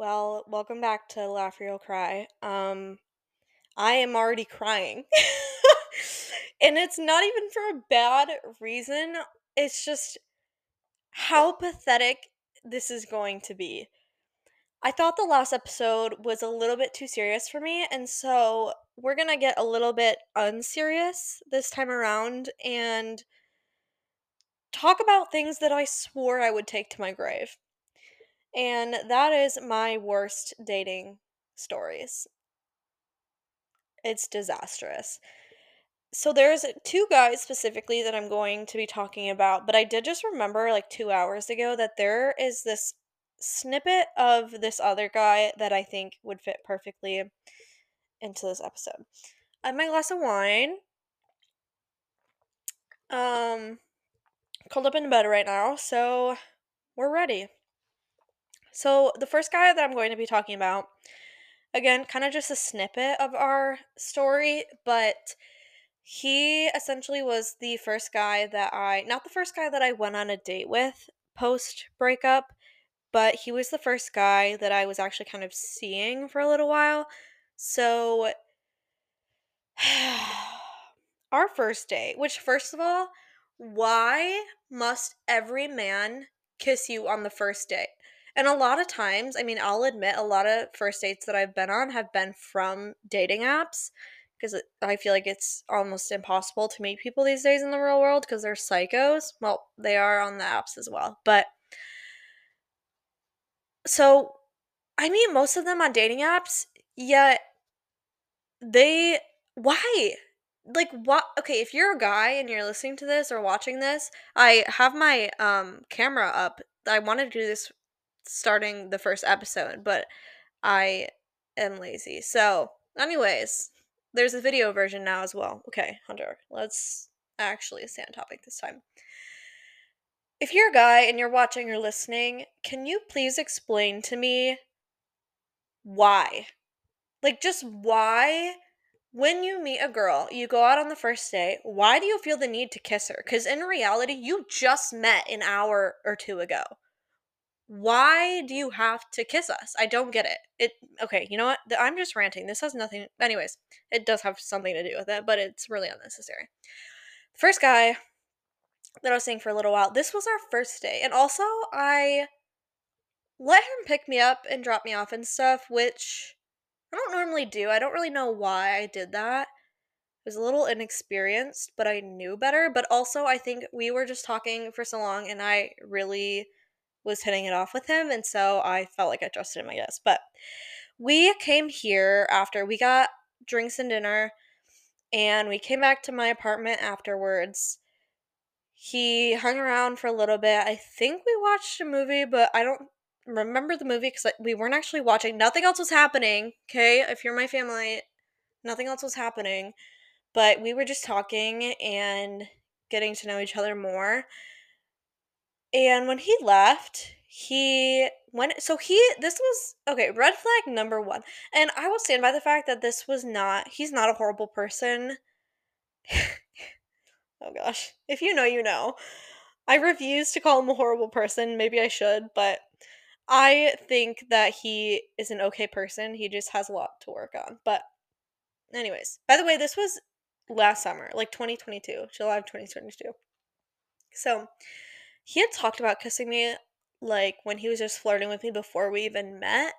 Well, welcome back to Laugh or Cry. Um, I am already crying. and it's not even for a bad reason. It's just how pathetic this is going to be. I thought the last episode was a little bit too serious for me, and so we're gonna get a little bit unserious this time around and talk about things that I swore I would take to my grave. And that is my worst dating stories. It's disastrous. So there's two guys specifically that I'm going to be talking about, but I did just remember like 2 hours ago that there is this snippet of this other guy that I think would fit perfectly into this episode. I have my glass of wine. Um curled up in bed right now, so we're ready. So the first guy that I'm going to be talking about again, kind of just a snippet of our story, but he essentially was the first guy that I, not the first guy that I went on a date with post breakup, but he was the first guy that I was actually kind of seeing for a little while. So, our first date, which, first of all, why must every man kiss you on the first date? And a lot of times, I mean, I'll admit a lot of first dates that I've been on have been from dating apps because I feel like it's almost impossible to meet people these days in the real world because they're psychos. Well, they are on the apps as well. But so I meet most of them on dating apps, yet they why? Like what okay, if you're a guy and you're listening to this or watching this, I have my um camera up. I wanted to do this starting the first episode, but I am lazy. So, anyways, there's a video version now as well. Okay, Hunter, let's actually stay on topic this time. If you're a guy and you're watching or listening, can you please explain to me why? Like, just why, when you meet a girl, you go out on the first date, why do you feel the need to kiss her? Because in reality, you just met an hour or two ago why do you have to kiss us? I don't get it. It okay, you know what? I'm just ranting. This has nothing anyways, it does have something to do with it, but it's really unnecessary. First guy that I was seeing for a little while, this was our first day. And also I let him pick me up and drop me off and stuff, which I don't normally do. I don't really know why I did that. I was a little inexperienced, but I knew better. But also, I think we were just talking for so long, and I really was hitting it off with him, and so I felt like I trusted him, I guess. But we came here after we got drinks and dinner, and we came back to my apartment afterwards. He hung around for a little bit. I think we watched a movie, but I don't remember the movie because we weren't actually watching. Nothing else was happening. Okay, if you're my family, nothing else was happening. But we were just talking and getting to know each other more. And when he left, he went so he this was okay, red flag number 1. And I will stand by the fact that this was not he's not a horrible person. oh gosh. If you know, you know. I refuse to call him a horrible person. Maybe I should, but I think that he is an okay person. He just has a lot to work on. But anyways, by the way, this was last summer, like 2022, July of 2022. So, he had talked about kissing me like when he was just flirting with me before we even met.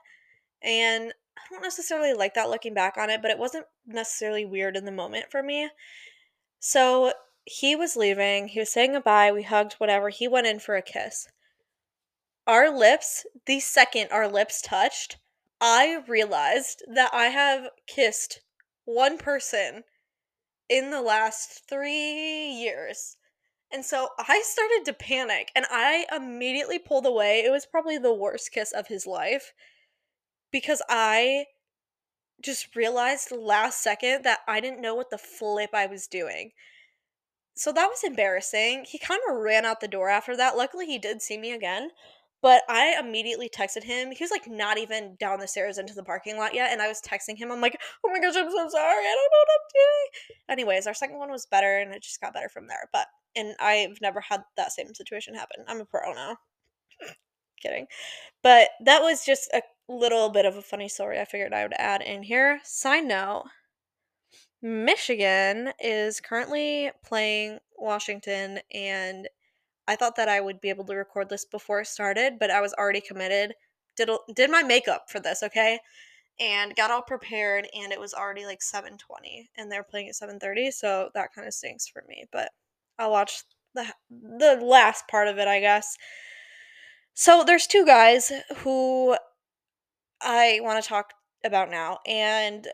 And I don't necessarily like that looking back on it, but it wasn't necessarily weird in the moment for me. So he was leaving, he was saying goodbye, we hugged, whatever. He went in for a kiss. Our lips, the second our lips touched, I realized that I have kissed one person in the last three years. And so I started to panic and I immediately pulled away. It was probably the worst kiss of his life because I just realized last second that I didn't know what the flip I was doing. So that was embarrassing. He kind of ran out the door after that. Luckily, he did see me again. But I immediately texted him. He was like not even down the stairs into the parking lot yet. And I was texting him. I'm like, oh my gosh, I'm so sorry. I don't know what I'm doing. Anyways, our second one was better and it just got better from there. But and I've never had that same situation happen. I'm a pro now. Kidding. But that was just a little bit of a funny story I figured I would add in here. Side note Michigan is currently playing Washington, and I thought that I would be able to record this before it started, but I was already committed. Did did my makeup for this, okay? And got all prepared and it was already like 7:20 and they're playing at 7:30, so that kind of stinks for me, but I'll watch the the last part of it, I guess. So there's two guys who I want to talk about now. And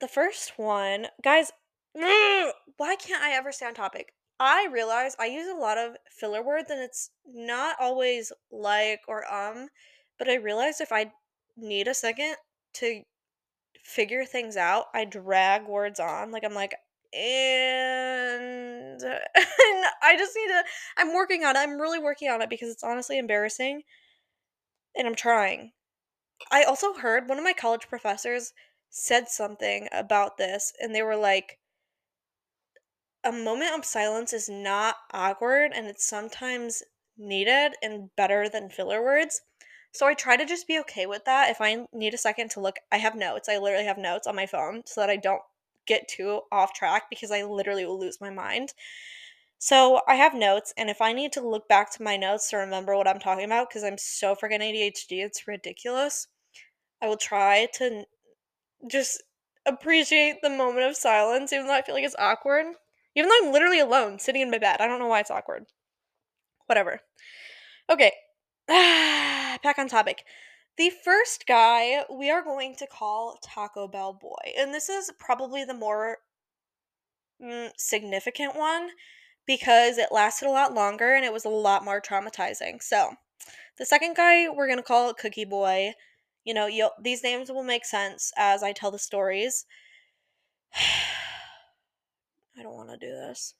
the first one, guys, why can't I ever stay on topic? I realize I use a lot of filler words and it's not always like or um, but I realize if I need a second to figure things out, I drag words on. Like I'm like, and, and I just need to, I'm working on it. I'm really working on it because it's honestly embarrassing and I'm trying. I also heard one of my college professors said something about this, and they were like, a moment of silence is not awkward and it's sometimes needed and better than filler words. So I try to just be okay with that. If I need a second to look, I have notes. I literally have notes on my phone so that I don't get too off track because I literally will lose my mind. So I have notes, and if I need to look back to my notes to remember what I'm talking about, because I'm so freaking ADHD, it's ridiculous. I will try to just appreciate the moment of silence, even though I feel like it's awkward. Even though I'm literally alone, sitting in my bed. I don't know why it's awkward. Whatever. Okay. Back on topic. The first guy we are going to call Taco Bell Boy. And this is probably the more mm, significant one because it lasted a lot longer and it was a lot more traumatizing. So, the second guy we're going to call Cookie Boy. You know, these names will make sense as I tell the stories. I don't want to do this.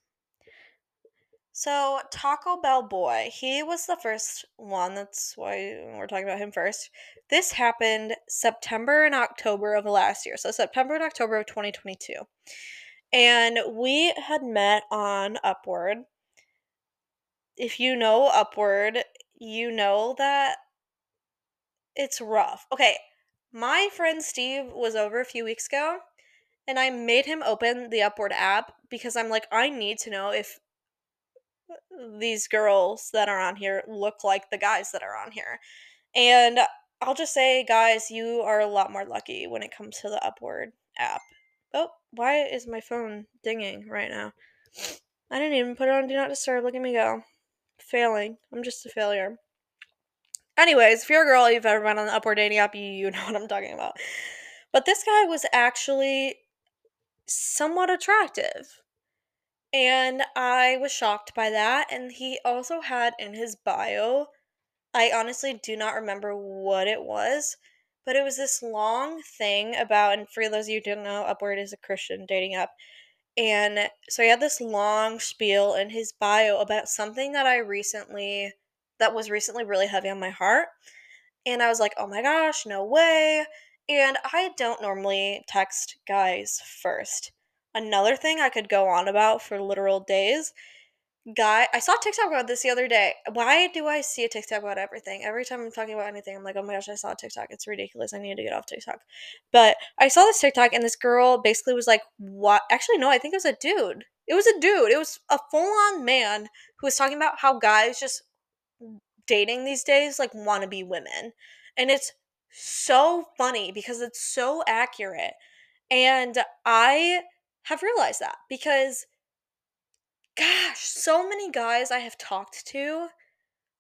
So, Taco Bell Boy, he was the first one. That's why we're talking about him first. This happened September and October of last year. So, September and October of 2022. And we had met on Upward. If you know Upward, you know that it's rough. Okay, my friend Steve was over a few weeks ago and I made him open the Upward app because I'm like, I need to know if these girls that are on here look like the guys that are on here. And I'll just say, guys, you are a lot more lucky when it comes to the Upward app. Oh, why is my phone dinging right now? I didn't even put it on Do Not Disturb. Look at me go. Failing. I'm just a failure. Anyways, if you're a girl, you've ever been on the Upward dating app, you know what I'm talking about. But this guy was actually somewhat attractive. And I was shocked by that. And he also had in his bio, I honestly do not remember what it was, but it was this long thing about, and for those of you who don't know, Upward is a Christian dating app. And so he had this long spiel in his bio about something that I recently, that was recently really heavy on my heart. And I was like, oh my gosh, no way. And I don't normally text guys first. Another thing I could go on about for literal days. Guy, I saw TikTok about this the other day. Why do I see a TikTok about everything? Every time I'm talking about anything, I'm like, oh my gosh, I saw a TikTok. It's ridiculous. I need to get off TikTok. But I saw this TikTok, and this girl basically was like, what? Actually, no, I think it was a dude. It was a dude. It was a full on man who was talking about how guys just dating these days like want to be women. And it's so funny because it's so accurate. And I have realized that because gosh, so many guys I have talked to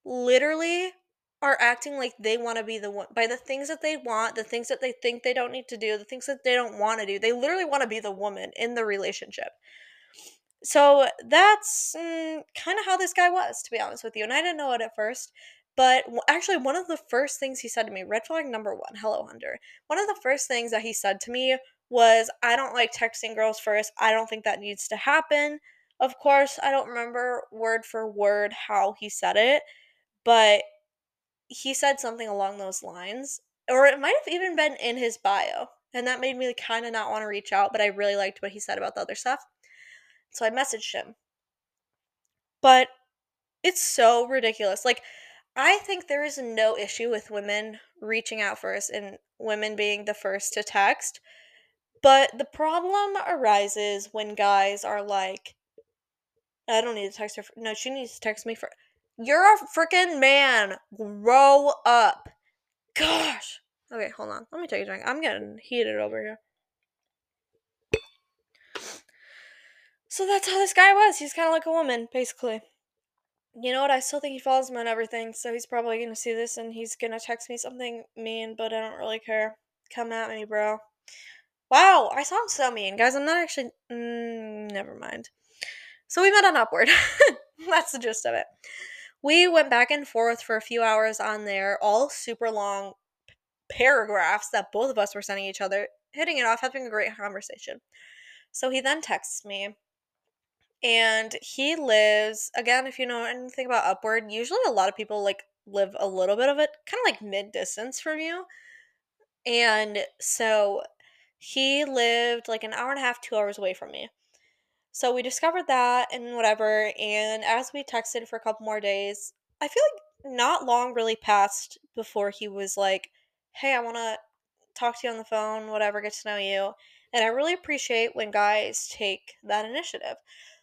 literally are acting like they want to be the one by the things that they want, the things that they think they don't need to do, the things that they don't want to do. They literally want to be the woman in the relationship. So that's mm, kind of how this guy was, to be honest with you. And I didn't know it at first. But actually, one of the first things he said to me, red flag number one, hello, Hunter. One of the first things that he said to me was, I don't like texting girls first. I don't think that needs to happen. Of course, I don't remember word for word how he said it, but he said something along those lines. Or it might have even been in his bio. And that made me kind of not want to reach out, but I really liked what he said about the other stuff. So I messaged him. But it's so ridiculous. Like, I think there is no issue with women reaching out first and women being the first to text. But the problem arises when guys are like, I don't need to text her. For- no, she needs to text me for. You're a freaking man. Grow up. Gosh. Okay, hold on. Let me take a drink. I'm getting heated over here. So that's how this guy was. He's kind of like a woman, basically. You know what? I still think he follows me on everything, so he's probably gonna see this and he's gonna text me something mean, but I don't really care. Come at me, bro. Wow, I sound so mean, guys. I'm not actually. Mm, never mind. So we met on Upward. That's the gist of it. We went back and forth for a few hours on there, all super long paragraphs that both of us were sending each other, hitting it off, having a great conversation. So he then texts me and he lives again if you know anything about upward usually a lot of people like live a little bit of it kind of like mid distance from you and so he lived like an hour and a half two hours away from me so we discovered that and whatever and as we texted for a couple more days i feel like not long really passed before he was like hey i want to talk to you on the phone whatever get to know you and i really appreciate when guys take that initiative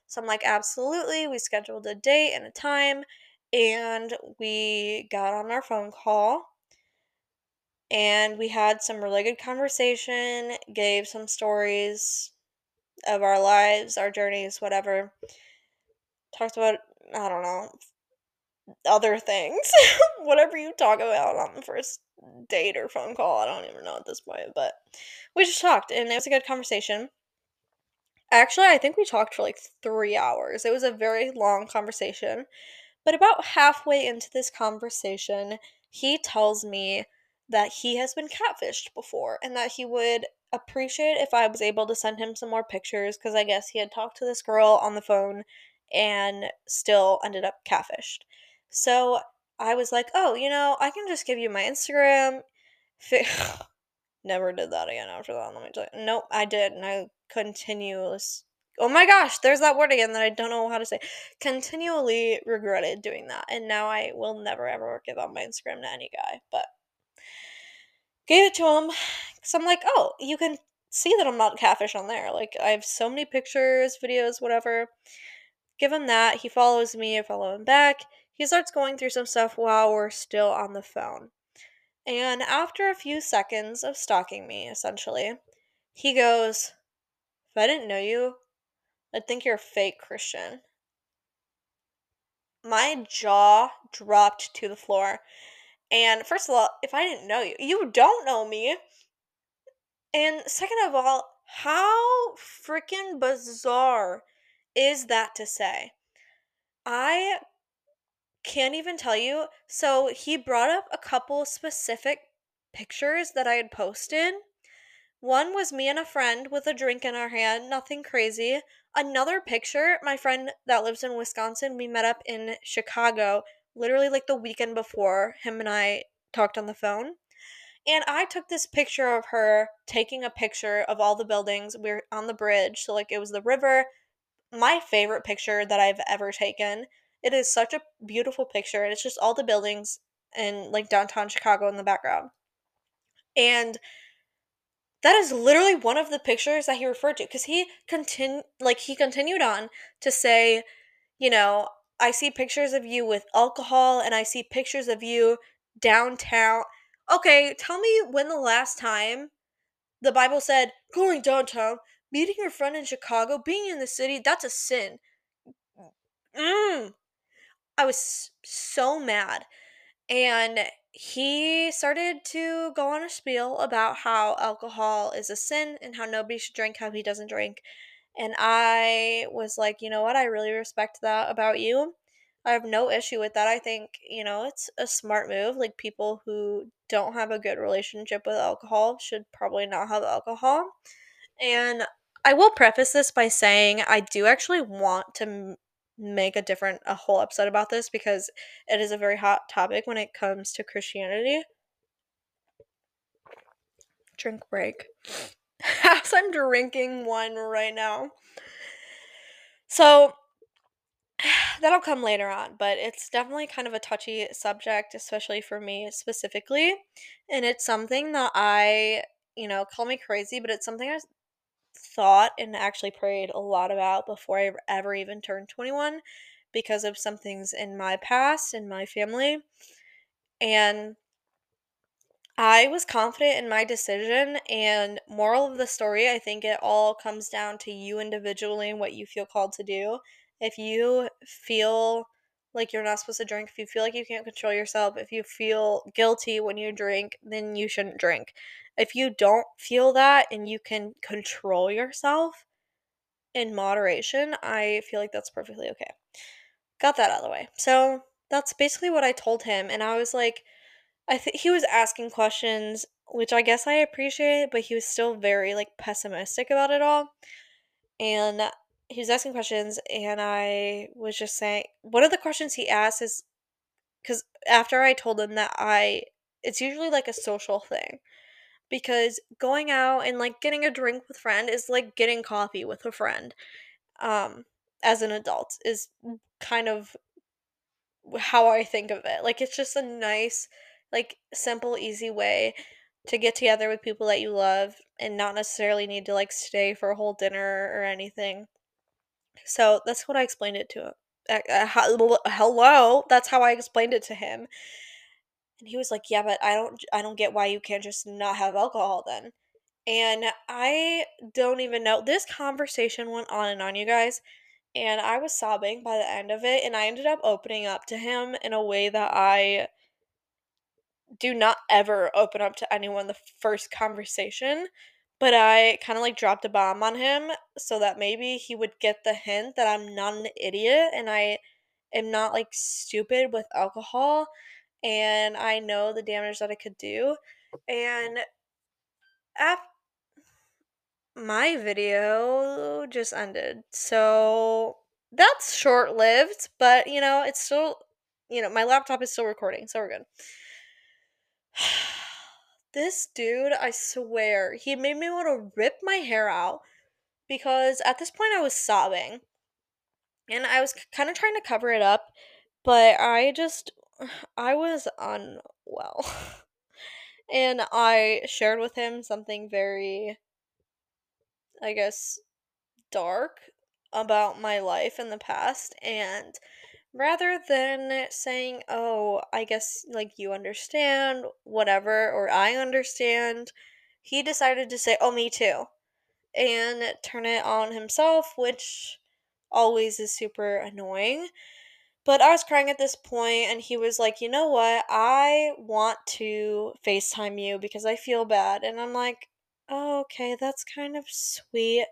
so I'm like, absolutely. We scheduled a date and a time, and we got on our phone call. And we had some really good conversation, gave some stories of our lives, our journeys, whatever. Talked about, I don't know, other things. whatever you talk about on the first date or phone call. I don't even know at this point, but we just talked and it was a good conversation. Actually, I think we talked for like three hours. It was a very long conversation. But about halfway into this conversation, he tells me that he has been catfished before and that he would appreciate if I was able to send him some more pictures because I guess he had talked to this girl on the phone and still ended up catfished. So I was like, oh, you know, I can just give you my Instagram. Never did that again after that. Let me tell you. Nope, I did, and I continuous. Oh my gosh, there's that word again that I don't know how to say. Continually regretted doing that, and now I will never ever give out my Instagram to any guy. But gave it to him because I'm like, oh, you can see that I'm not catfish on there. Like I have so many pictures, videos, whatever. Give him that. He follows me. I follow him back. He starts going through some stuff while we're still on the phone. And after a few seconds of stalking me, essentially, he goes, If I didn't know you, I'd think you're a fake Christian. My jaw dropped to the floor. And first of all, if I didn't know you, you don't know me. And second of all, how freaking bizarre is that to say? I can't even tell you. So he brought up a couple specific pictures that I had posted. One was me and a friend with a drink in our hand, nothing crazy. Another picture, my friend that lives in Wisconsin, we met up in Chicago literally like the weekend before him and I talked on the phone. And I took this picture of her taking a picture of all the buildings. We are on the bridge. So, like, it was the river. My favorite picture that I've ever taken. It is such a beautiful picture. And it's just all the buildings in like downtown Chicago in the background. And that is literally one of the pictures that he referred to because he continued like he continued on to say, you know, I see pictures of you with alcohol and I see pictures of you downtown. Okay, tell me when the last time the Bible said going downtown, meeting your friend in Chicago, being in the city, that's a sin. Mm. I was so mad. And he started to go on a spiel about how alcohol is a sin and how nobody should drink, how he doesn't drink. And I was like, you know what? I really respect that about you. I have no issue with that. I think, you know, it's a smart move. Like, people who don't have a good relationship with alcohol should probably not have alcohol. And I will preface this by saying I do actually want to make a different a whole episode about this because it is a very hot topic when it comes to Christianity. Drink break. As I'm drinking one right now. So that'll come later on, but it's definitely kind of a touchy subject, especially for me specifically. And it's something that I, you know, call me crazy, but it's something I thought and actually prayed a lot about before I ever even turned 21 because of some things in my past in my family. And I was confident in my decision and moral of the story, I think it all comes down to you individually and what you feel called to do. If you feel like you're not supposed to drink, if you feel like you can't control yourself, if you feel guilty when you drink, then you shouldn't drink. If you don't feel that and you can control yourself in moderation, I feel like that's perfectly okay. Got that out of the way. So, that's basically what I told him and I was like I think he was asking questions, which I guess I appreciate, but he was still very like pessimistic about it all. And he was asking questions, and I was just saying one of the questions he asked is because after I told him that I, it's usually like a social thing because going out and like getting a drink with friend is like getting coffee with a friend um as an adult is kind of how I think of it. Like it's just a nice, like simple, easy way to get together with people that you love and not necessarily need to like stay for a whole dinner or anything. So that's what I explained it to him. Hello, that's how I explained it to him. And he was like, "Yeah, but I don't I don't get why you can't just not have alcohol then." And I don't even know. This conversation went on and on, you guys and I was sobbing by the end of it, and I ended up opening up to him in a way that I do not ever open up to anyone the first conversation. But I kind of like dropped a bomb on him so that maybe he would get the hint that I'm not an idiot and I am not like stupid with alcohol and I know the damage that it could do. And after my video just ended. So that's short lived, but you know, it's still, you know, my laptop is still recording, so we're good. this dude, I swear, he made me want to rip my hair out because at this point I was sobbing and I was kind of trying to cover it up, but I just, I was unwell. and I shared with him something very I guess, dark about my life in the past. And rather than saying, oh, I guess, like, you understand, whatever, or I understand, he decided to say, oh, me too. And turn it on himself, which always is super annoying. But I was crying at this point, and he was like, You know what? I want to FaceTime you because I feel bad. And I'm like, oh, okay, that's kind of sweet.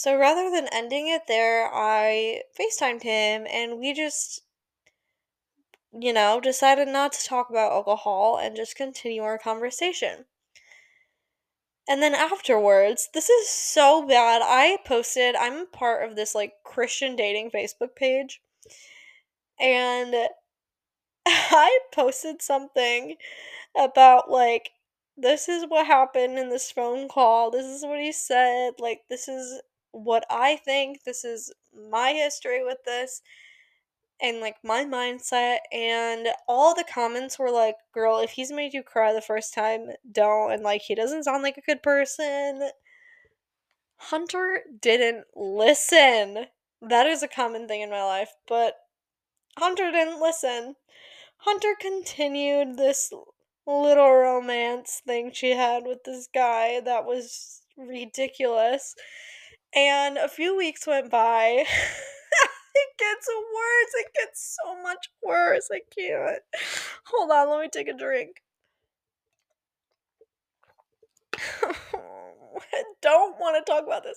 So rather than ending it there, I FaceTimed him and we just, you know, decided not to talk about alcohol and just continue our conversation. And then afterwards, this is so bad. I posted, I'm part of this like Christian dating Facebook page. And I posted something about like this is what happened in this phone call. This is what he said. Like, this is what I think. This is my history with this and like my mindset. And all the comments were like, girl, if he's made you cry the first time, don't. And like, he doesn't sound like a good person. Hunter didn't listen. That is a common thing in my life, but Hunter didn't listen. Hunter continued this little romance thing she had with this guy that was ridiculous. And a few weeks went by. it gets worse. It gets so much worse. I can't. Hold on, let me take a drink. I don't want to talk about this.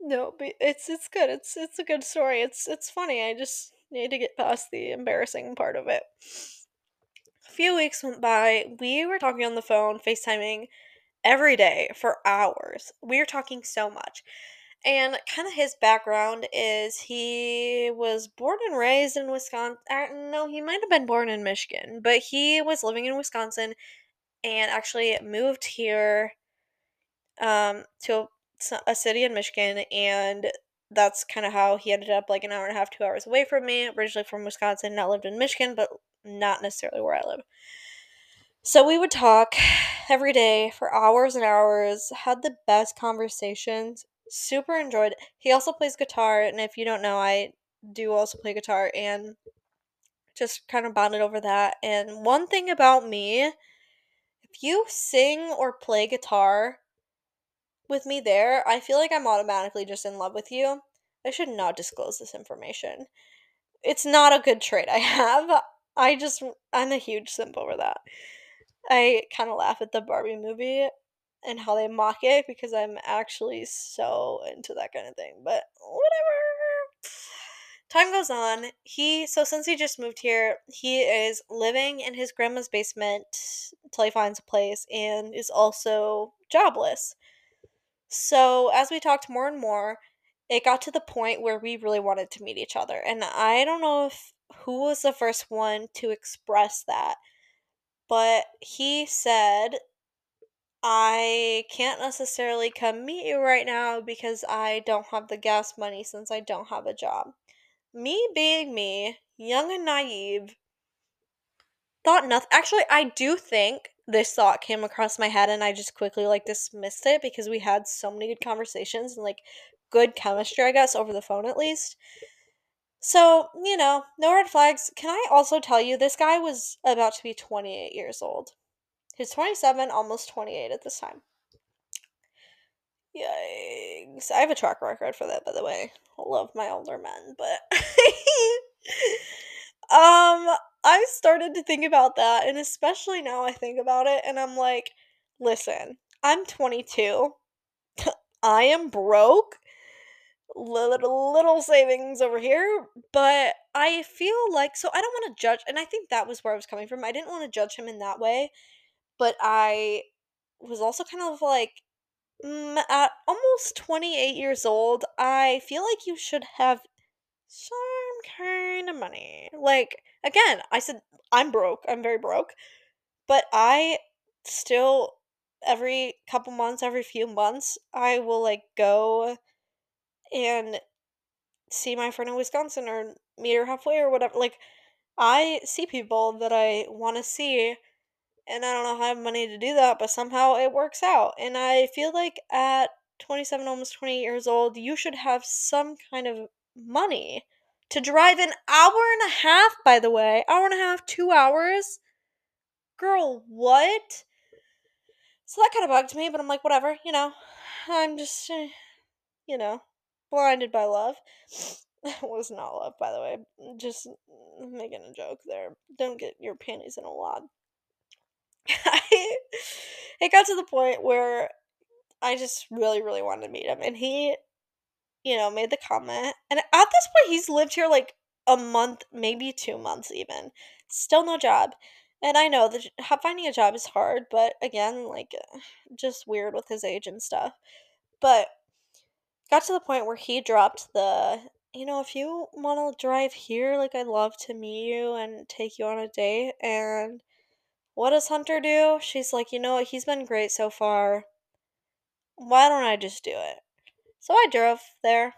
No, but it's it's good. It's it's a good story. It's it's funny. I just need to get past the embarrassing part of it A few weeks went by. We were talking on the phone, FaceTiming every day for hours. We are talking so much. And kind of his background is he was born and raised in Wisconsin. Uh, no, he might have been born in Michigan, but he was living in Wisconsin and actually moved here um, to a city in Michigan. And that's kind of how he ended up like an hour and a half, two hours away from me. Originally from Wisconsin, now lived in Michigan, but not necessarily where I live. So we would talk every day for hours and hours, had the best conversations, super enjoyed. He also plays guitar, and if you don't know, I do also play guitar and just kind of bonded over that. And one thing about me, if you sing or play guitar with me there, I feel like I'm automatically just in love with you. I should not disclose this information. It's not a good trait I have. I just, I'm a huge simp over that. I kind of laugh at the Barbie movie and how they mock it because I'm actually so into that kind of thing. But whatever. Time goes on. He so since he just moved here, he is living in his grandma's basement until he finds a place and is also jobless. So as we talked more and more, it got to the point where we really wanted to meet each other. And I don't know if who was the first one to express that but he said, I can't necessarily come meet you right now because I don't have the gas money since I don't have a job. Me being me, young and naive, thought nothing. Actually, I do think this thought came across my head and I just quickly like dismissed it because we had so many good conversations and like good chemistry, I guess, over the phone at least. So, you know, no red flags. Can I also tell you, this guy was about to be 28 years old. He's 27, almost 28 at this time. Yikes. I have a track record for that, by the way. I love my older men, but. um, I started to think about that, and especially now I think about it, and I'm like, listen, I'm 22. I am broke little little savings over here but i feel like so i don't want to judge and i think that was where i was coming from i didn't want to judge him in that way but i was also kind of like mm, at almost 28 years old i feel like you should have some kind of money. Like again i said i'm broke i'm very broke but i still every couple months every few months i will like go and see my friend in Wisconsin or meet her halfway or whatever. Like, I see people that I want to see, and I don't know how I have money to do that, but somehow it works out. And I feel like at 27, almost 28 years old, you should have some kind of money to drive an hour and a half, by the way. Hour and a half, two hours? Girl, what? So that kind of bugged me, but I'm like, whatever, you know. I'm just, eh, you know, blinded by love. It was not love, by the way. Just making a joke there. Don't get your panties in a wad. it got to the point where I just really, really wanted to meet him. And he, you know, made the comment. And at this point, he's lived here like a month, maybe two months even. Still no job. And I know that finding a job is hard, but again, like, just weird with his age and stuff. But got to the point where he dropped the you know if you want to drive here like i'd love to meet you and take you on a date and what does hunter do? She's like you know what? He's been great so far. Why don't i just do it? So i drove there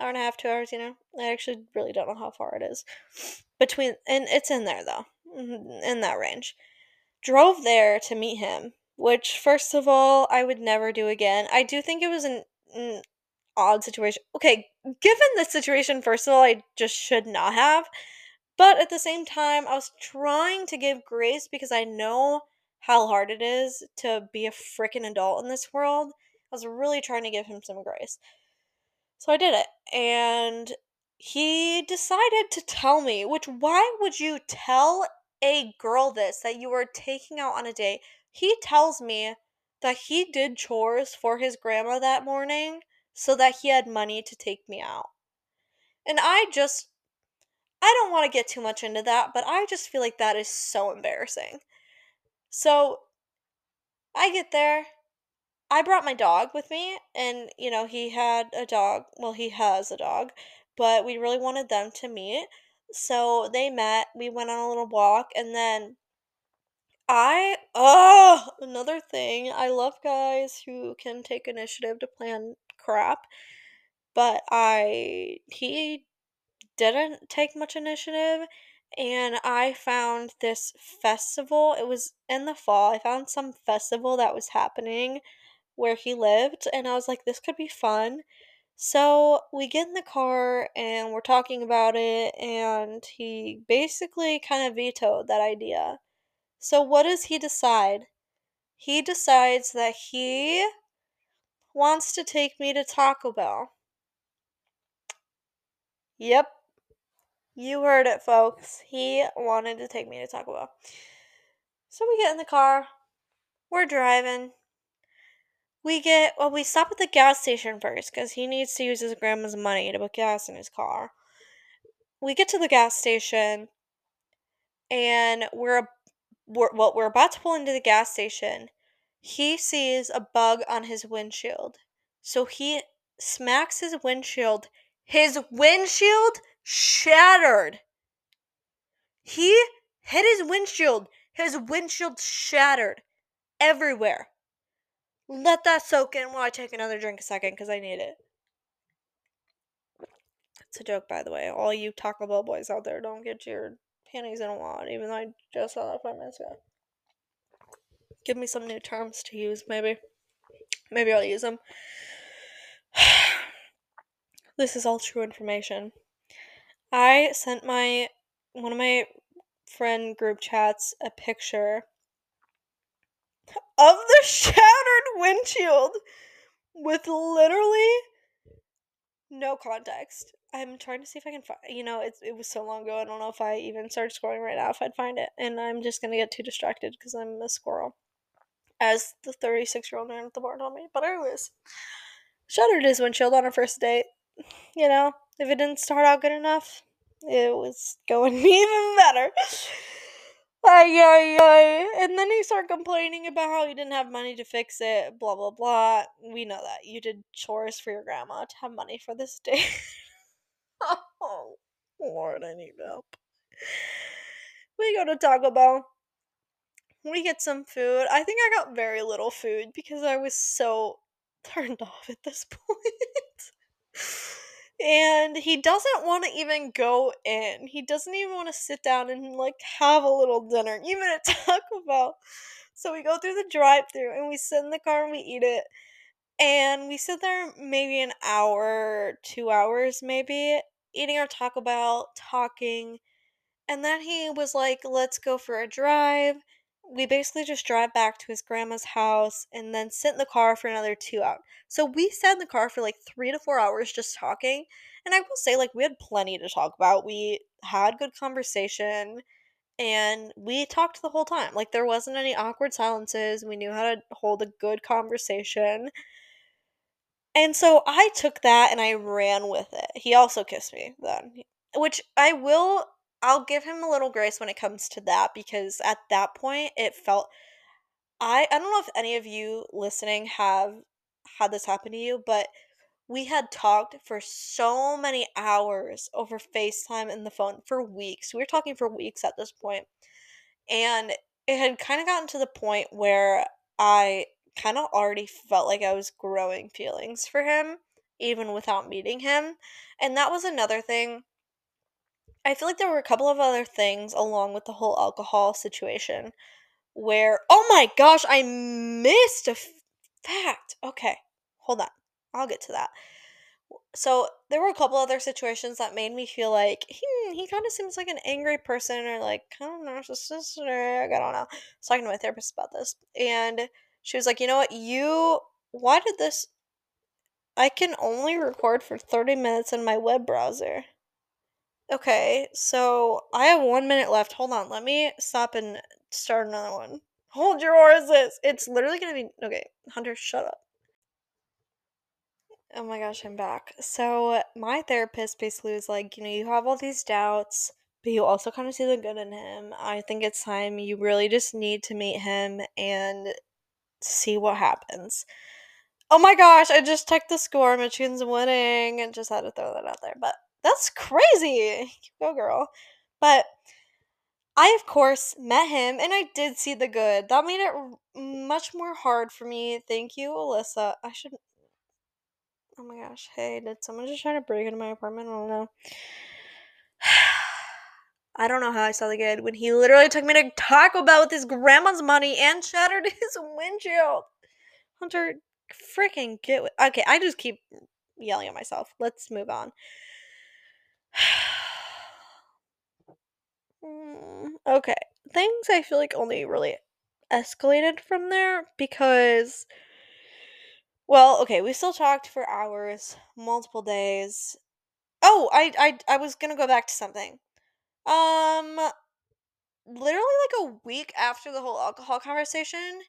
hour and a half two hours you know? I actually really don't know how far it is between and it's in there though mm-hmm, in that range. Drove there to meet him which first of all i would never do again. I do think it was an odd situation. Okay, given the situation, first of all, I just should not have. But at the same time, I was trying to give grace because I know how hard it is to be a freaking adult in this world. I was really trying to give him some grace. So I did it. And he decided to tell me, which why would you tell a girl this that you were taking out on a date? He tells me that he did chores for his grandma that morning so that he had money to take me out. And I just, I don't want to get too much into that, but I just feel like that is so embarrassing. So I get there. I brought my dog with me, and you know, he had a dog. Well, he has a dog, but we really wanted them to meet. So they met. We went on a little walk, and then I oh another thing. I love guys who can take initiative to plan crap. but I he didn't take much initiative and I found this festival. It was in the fall. I found some festival that was happening where he lived and I was like this could be fun. So we get in the car and we're talking about it and he basically kind of vetoed that idea. So what does he decide? He decides that he wants to take me to Taco Bell. Yep. You heard it, folks. He wanted to take me to Taco Bell. So we get in the car. We're driving. We get, well, we stop at the gas station first because he needs to use his grandma's money to put gas in his car. We get to the gas station and we're, we're well, we're about to pull into the gas station. He sees a bug on his windshield. So he smacks his windshield. His windshield shattered. He hit his windshield. His windshield shattered everywhere. Let that soak in while I take another drink a second because I need it. It's a joke, by the way. All you Taco Bell boys out there, don't get your panties in a wad, even though I just saw that five minutes ago. Give me some new terms to use, maybe. Maybe I'll use them. this is all true information. I sent my one of my friend group chats a picture of the shattered windshield with literally no context. I'm trying to see if I can find. You know, it it was so long ago. I don't know if I even started scrolling right now if I'd find it, and I'm just gonna get too distracted because I'm a squirrel, as the 36 year old man at the bar told me. But anyways, shattered his windshield on our first date. You know, if it didn't start out good enough, it was going even better. Ay, ay, ay. And then he started complaining about how he didn't have money to fix it, blah, blah, blah. We know that. You did chores for your grandma to have money for this date. oh, Lord, I need help. We go to Taco Bell. We get some food. I think I got very little food because I was so turned off at this point. and he doesn't want to even go in. He doesn't even want to sit down and like have a little dinner, even at Taco Bell. So we go through the drive-through and we sit in the car and we eat it. And we sit there maybe an hour, two hours maybe, eating our Taco Bell, talking. And then he was like, let's go for a drive. We basically just drive back to his grandma's house and then sit in the car for another two hours. So we sat in the car for like three to four hours just talking. And I will say, like, we had plenty to talk about. We had good conversation and we talked the whole time. Like, there wasn't any awkward silences. We knew how to hold a good conversation. And so I took that and I ran with it. He also kissed me then, which I will I'll give him a little grace when it comes to that because at that point it felt I I don't know if any of you listening have had this happen to you, but we had talked for so many hours over FaceTime and the phone for weeks. We were talking for weeks at this point. And it had kind of gotten to the point where I kind of already felt like I was growing feelings for him, even without meeting him. And that was another thing. I feel like there were a couple of other things along with the whole alcohol situation where, oh my gosh, I missed a f- fact. Okay, hold on. I'll get to that. So there were a couple other situations that made me feel like hmm, he kind of seems like an angry person or like kind of narcissistic. I don't know. I was talking to my therapist about this, and she was like, "You know what? You why did this? I can only record for thirty minutes in my web browser." Okay, so I have one minute left. Hold on, let me stop and start another one. Hold your horses. It's literally gonna be okay. Hunter, shut up. Oh my gosh, I'm back. So, my therapist basically was like, you know, you have all these doubts, but you also kind of see the good in him. I think it's time you really just need to meet him and see what happens. Oh my gosh, I just checked the score. Michigan's winning and just had to throw that out there. But that's crazy. Go, girl. But I, of course, met him and I did see the good. That made it much more hard for me. Thank you, Alyssa. I should Oh my gosh. Hey, did someone just try to break into my apartment? I don't know. I don't know how I saw the good when he literally took me to Taco Bell with his grandma's money and shattered his windshield. Hunter, freaking get. With- okay, I just keep yelling at myself. Let's move on. Mm, okay, things I feel like only really escalated from there because well, okay, we still talked for hours, multiple days. Oh, I I I was going to go back to something. Um literally like a week after the whole alcohol conversation,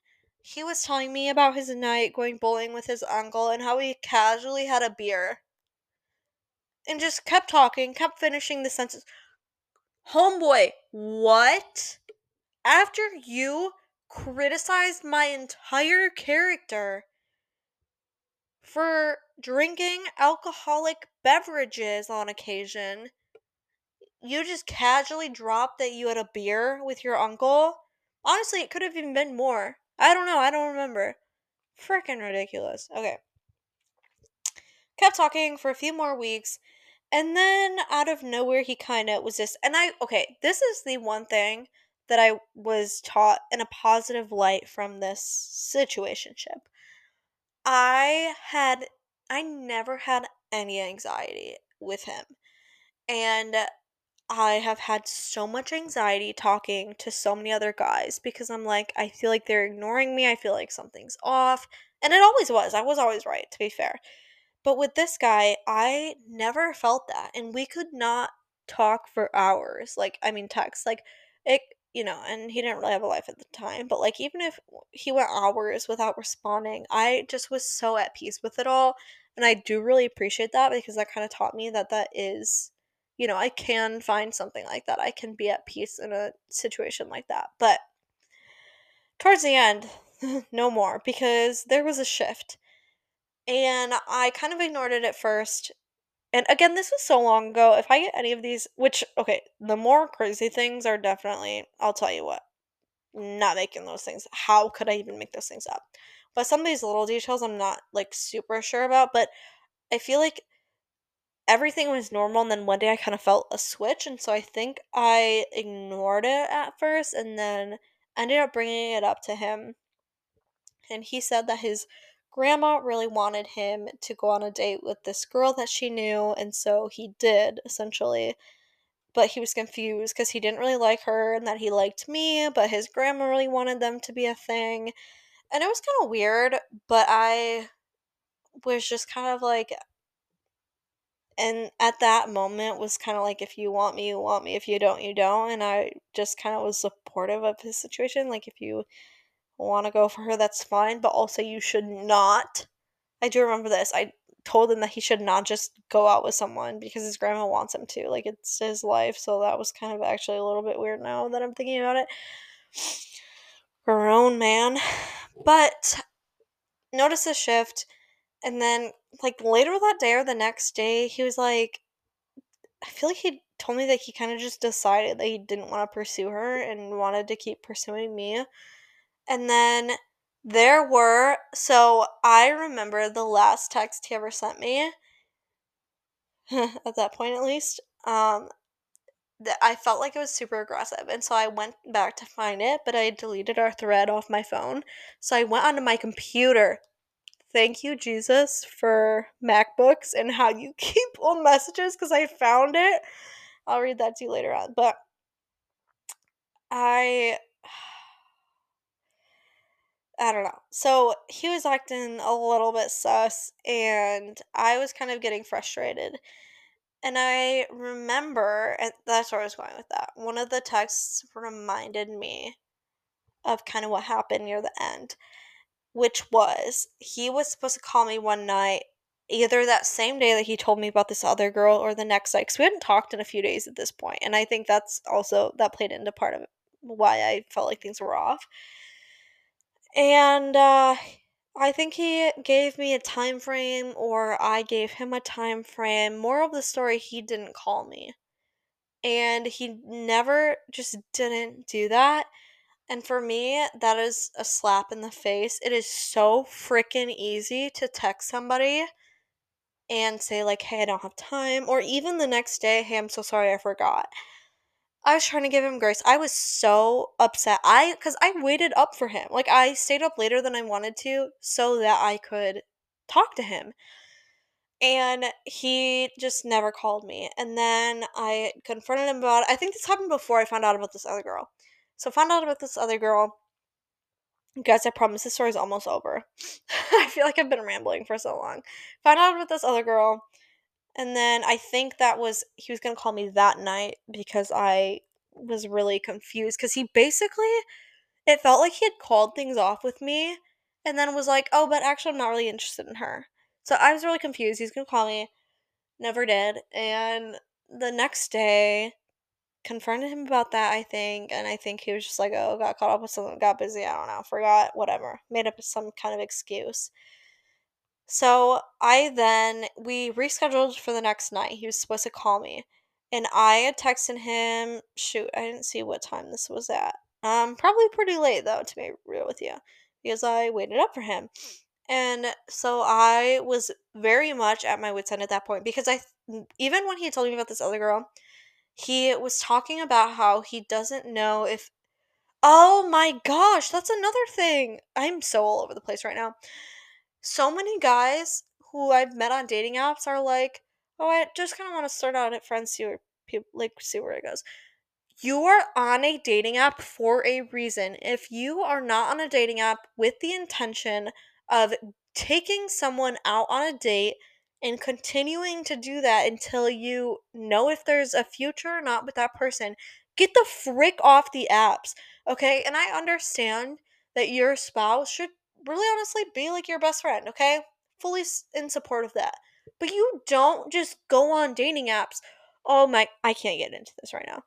he was telling me about his night going bowling with his uncle and how he casually had a beer. And just kept talking, kept finishing the sentence. Homeboy, what? After you criticized my entire character for drinking alcoholic beverages on occasion, you just casually dropped that you had a beer with your uncle. Honestly, it could have even been more. I don't know. I don't remember. Freaking ridiculous. Okay. Kept talking for a few more weeks. And then out of nowhere, he kind of was just. And I. Okay. This is the one thing that I was taught in a positive light from this situationship. I had. I never had any anxiety with him. And I have had so much anxiety talking to so many other guys because I'm like, I feel like they're ignoring me. I feel like something's off. And it always was. I was always right, to be fair. But with this guy, I never felt that. And we could not talk for hours. Like, I mean, text. Like, it, you know, and he didn't really have a life at the time. But, like, even if he went hours without responding, I just was so at peace with it all. And I do really appreciate that because that kind of taught me that that is you know, I can find something like that. I can be at peace in a situation like that. But towards the end, no more because there was a shift. And I kind of ignored it at first. And again, this was so long ago. If I get any of these, which, okay, the more crazy things are definitely, I'll tell you what, not making those things. How could I even make those things up? But some of these little details I'm not like super sure about. But I feel like everything was normal and then one day I kind of felt a switch and so I think I ignored it at first and then ended up bringing it up to him and he said that his grandma really wanted him to go on a date with this girl that she knew and so he did essentially. But he was confused because he didn't really like her and that he liked me but his grandma really wanted them to be a thing. And it was kind of weird but I was just kind of like and at that moment was kind of like if you want me you want me. If you don't you don't. And i just kind of was supportive of his situation like if you want to go for her that's fine but also you should not i do remember this i told him that he should not just go out with someone because his grandma wants him to like it's his life so that was kind of actually a little bit weird now that i'm thinking about it grown man but notice a shift and then, like, later that day or the next day, he was like, I feel like he told me that he kind of just decided that he didn't want to pursue her and wanted to keep pursuing me. And then there were, so I remember the last text he ever sent me, at that point at least, um, that I felt like it was super aggressive. And so I went back to find it, but I deleted our thread off my phone. So I went onto my computer thank you jesus for macbooks and how you keep old messages because i found it i'll read that to you later on but i i don't know so he was acting a little bit sus and i was kind of getting frustrated and i remember and that's where i was going with that one of the texts reminded me of kind of what happened near the end which was he was supposed to call me one night either that same day that he told me about this other girl or the next night because we hadn't talked in a few days at this point. point and i think that's also that played into part of why i felt like things were off and uh i think he gave me a time frame or i gave him a time frame more of the story he didn't call me and he never just didn't do that and for me, that is a slap in the face. It is so freaking easy to text somebody and say like, "Hey, I don't have time," or even the next day, "Hey, I'm so sorry, I forgot." I was trying to give him grace. I was so upset. I cuz I waited up for him. Like I stayed up later than I wanted to so that I could talk to him. And he just never called me. And then I confronted him about it. I think this happened before I found out about this other girl. So I found out about this other girl. Guys, I promise this story is almost over. I feel like I've been rambling for so long. Found out about this other girl. And then I think that was he was going to call me that night because I was really confused cuz he basically it felt like he had called things off with me and then was like, "Oh, but actually I'm not really interested in her." So I was really confused. He's going to call me. Never did. And the next day confronted him about that, I think, and I think he was just like, "Oh, got caught up with something, got busy, I don't know, forgot, whatever." Made up some kind of excuse. So I then we rescheduled for the next night. He was supposed to call me. And I had texted him, shoot, I didn't see what time this was at. Um, probably pretty late though, to be real with you, because I waited up for him. And so I was very much at my wits' end at that point because I, even when he told me about this other girl, he was talking about how he doesn't know if. Oh my gosh, that's another thing. I'm so all over the place right now so many guys who I've met on dating apps are like, "Oh, I just kind of want to start out at friends, see where people like see where it goes." You are on a dating app for a reason. If you are not on a dating app with the intention of taking someone out on a date and continuing to do that until you know if there's a future or not with that person, get the frick off the apps. Okay? And I understand that your spouse should really honestly be like your best friend, okay? Fully in support of that. But you don't just go on dating apps. Oh my, I can't get into this right now.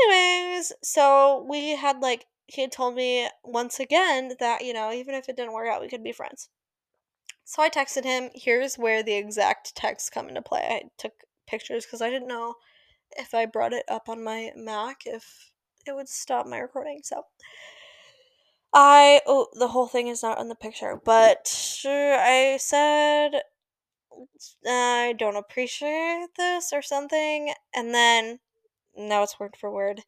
Anyways, so we had like, he had told me once again that, you know, even if it didn't work out, we could be friends. So I texted him. Here's where the exact text come into play. I took pictures because I didn't know if I brought it up on my Mac if it would stop my recording. So I oh the whole thing is not in the picture, but I said I don't appreciate this or something, and then now it's word for word.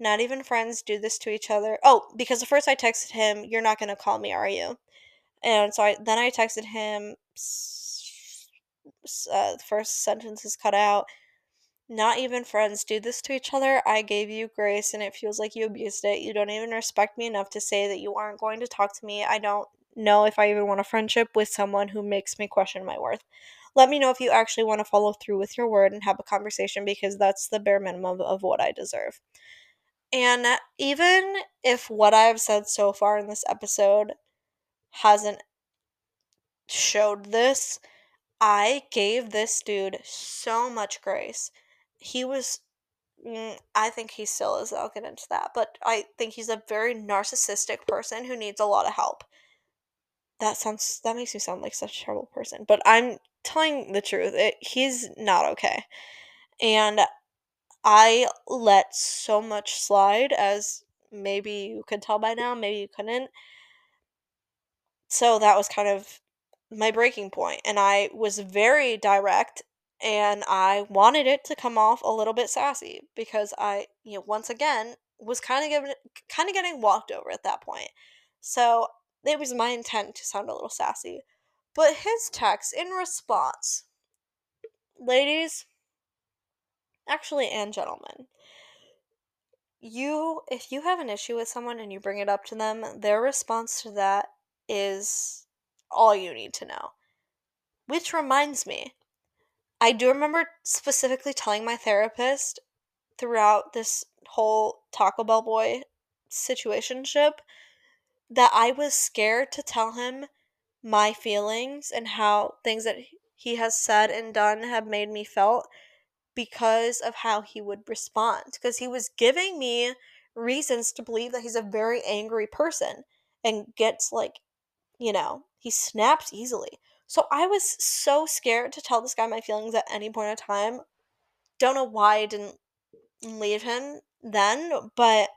Not even friends do this to each other. Oh, because the first I texted him, "You're not gonna call me, are you?" And so I then I texted him. Uh, the first sentence is cut out. Not even friends do this to each other. I gave you grace and it feels like you abused it. You don't even respect me enough to say that you aren't going to talk to me. I don't know if I even want a friendship with someone who makes me question my worth. Let me know if you actually want to follow through with your word and have a conversation because that's the bare minimum of what I deserve. And even if what I've said so far in this episode hasn't showed this, I gave this dude so much grace he was mm, I think he still is. I'll get into that, but I think he's a very narcissistic person who needs a lot of help. That sounds that makes me sound like such a terrible person, but I'm telling the truth. It, he's not okay. And I let so much slide as maybe you could tell by now, maybe you couldn't. So that was kind of my breaking point and I was very direct and I wanted it to come off a little bit sassy because I, you know, once again was kind of getting kind of getting walked over at that point. So it was my intent to sound a little sassy. But his text in response, ladies, actually and gentlemen, you if you have an issue with someone and you bring it up to them, their response to that is all you need to know. Which reminds me, I do remember specifically telling my therapist throughout this whole Taco Bell boy situationship that I was scared to tell him my feelings and how things that he has said and done have made me felt because of how he would respond because he was giving me reasons to believe that he's a very angry person and gets like you know he snaps easily so I was so scared to tell this guy my feelings at any point in time. Don't know why I didn't leave him then, but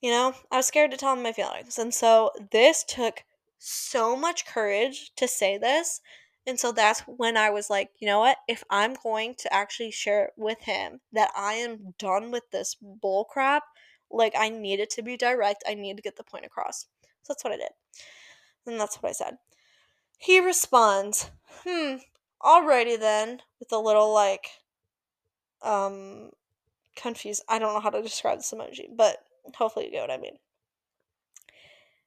you know, I was scared to tell him my feelings. And so this took so much courage to say this And so that's when I was like, you know what? If I'm going to actually share it with him that I am done with this bull crap, like I need it to be direct. I need to get the point across. So that's what I did. And that's what I said. He responds, hmm, alrighty then, with a little like, um, confused. I don't know how to describe this emoji, but hopefully you get what I mean.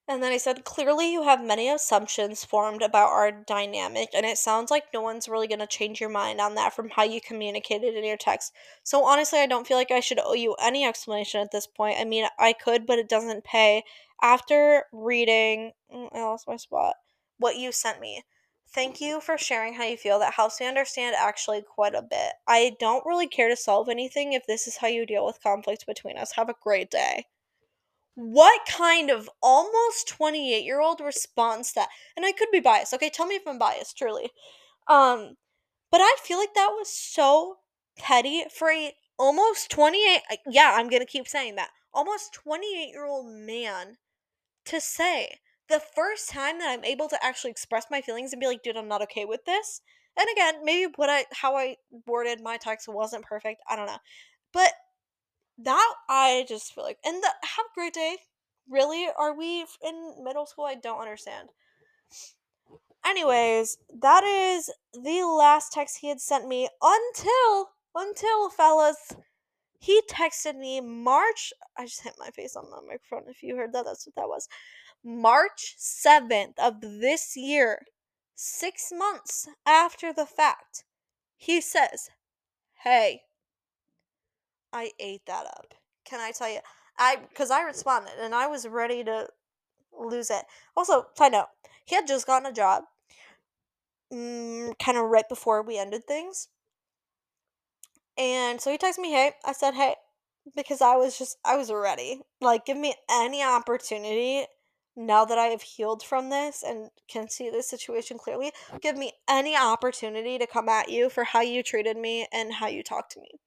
And then I said, clearly you have many assumptions formed about our dynamic, and it sounds like no one's really going to change your mind on that from how you communicated in your text. So honestly, I don't feel like I should owe you any explanation at this point. I mean, I could, but it doesn't pay. After reading, mm, I lost my spot, what you sent me. Thank you for sharing how you feel. That helps me understand actually quite a bit. I don't really care to solve anything if this is how you deal with conflict between us. Have a great day what kind of almost 28 year old response that and i could be biased okay tell me if i'm biased truly um but i feel like that was so petty for a almost 28 yeah i'm gonna keep saying that almost 28 year old man to say the first time that i'm able to actually express my feelings and be like dude i'm not okay with this and again maybe what i how i worded my text wasn't perfect i don't know but that I just feel like, and the, have a great day. Really? Are we in middle school? I don't understand. Anyways, that is the last text he had sent me until, until, fellas, he texted me March. I just hit my face on the microphone. If you heard that, that's what that was. March 7th of this year, six months after the fact, he says, Hey, I ate that up. Can I tell you? I because I responded and I was ready to lose it. Also, side note, he had just gotten a job, mm, kind of right before we ended things, and so he texted me, "Hey," I said, "Hey," because I was just I was ready. Like, give me any opportunity now that I have healed from this and can see this situation clearly. Give me any opportunity to come at you for how you treated me and how you talked to me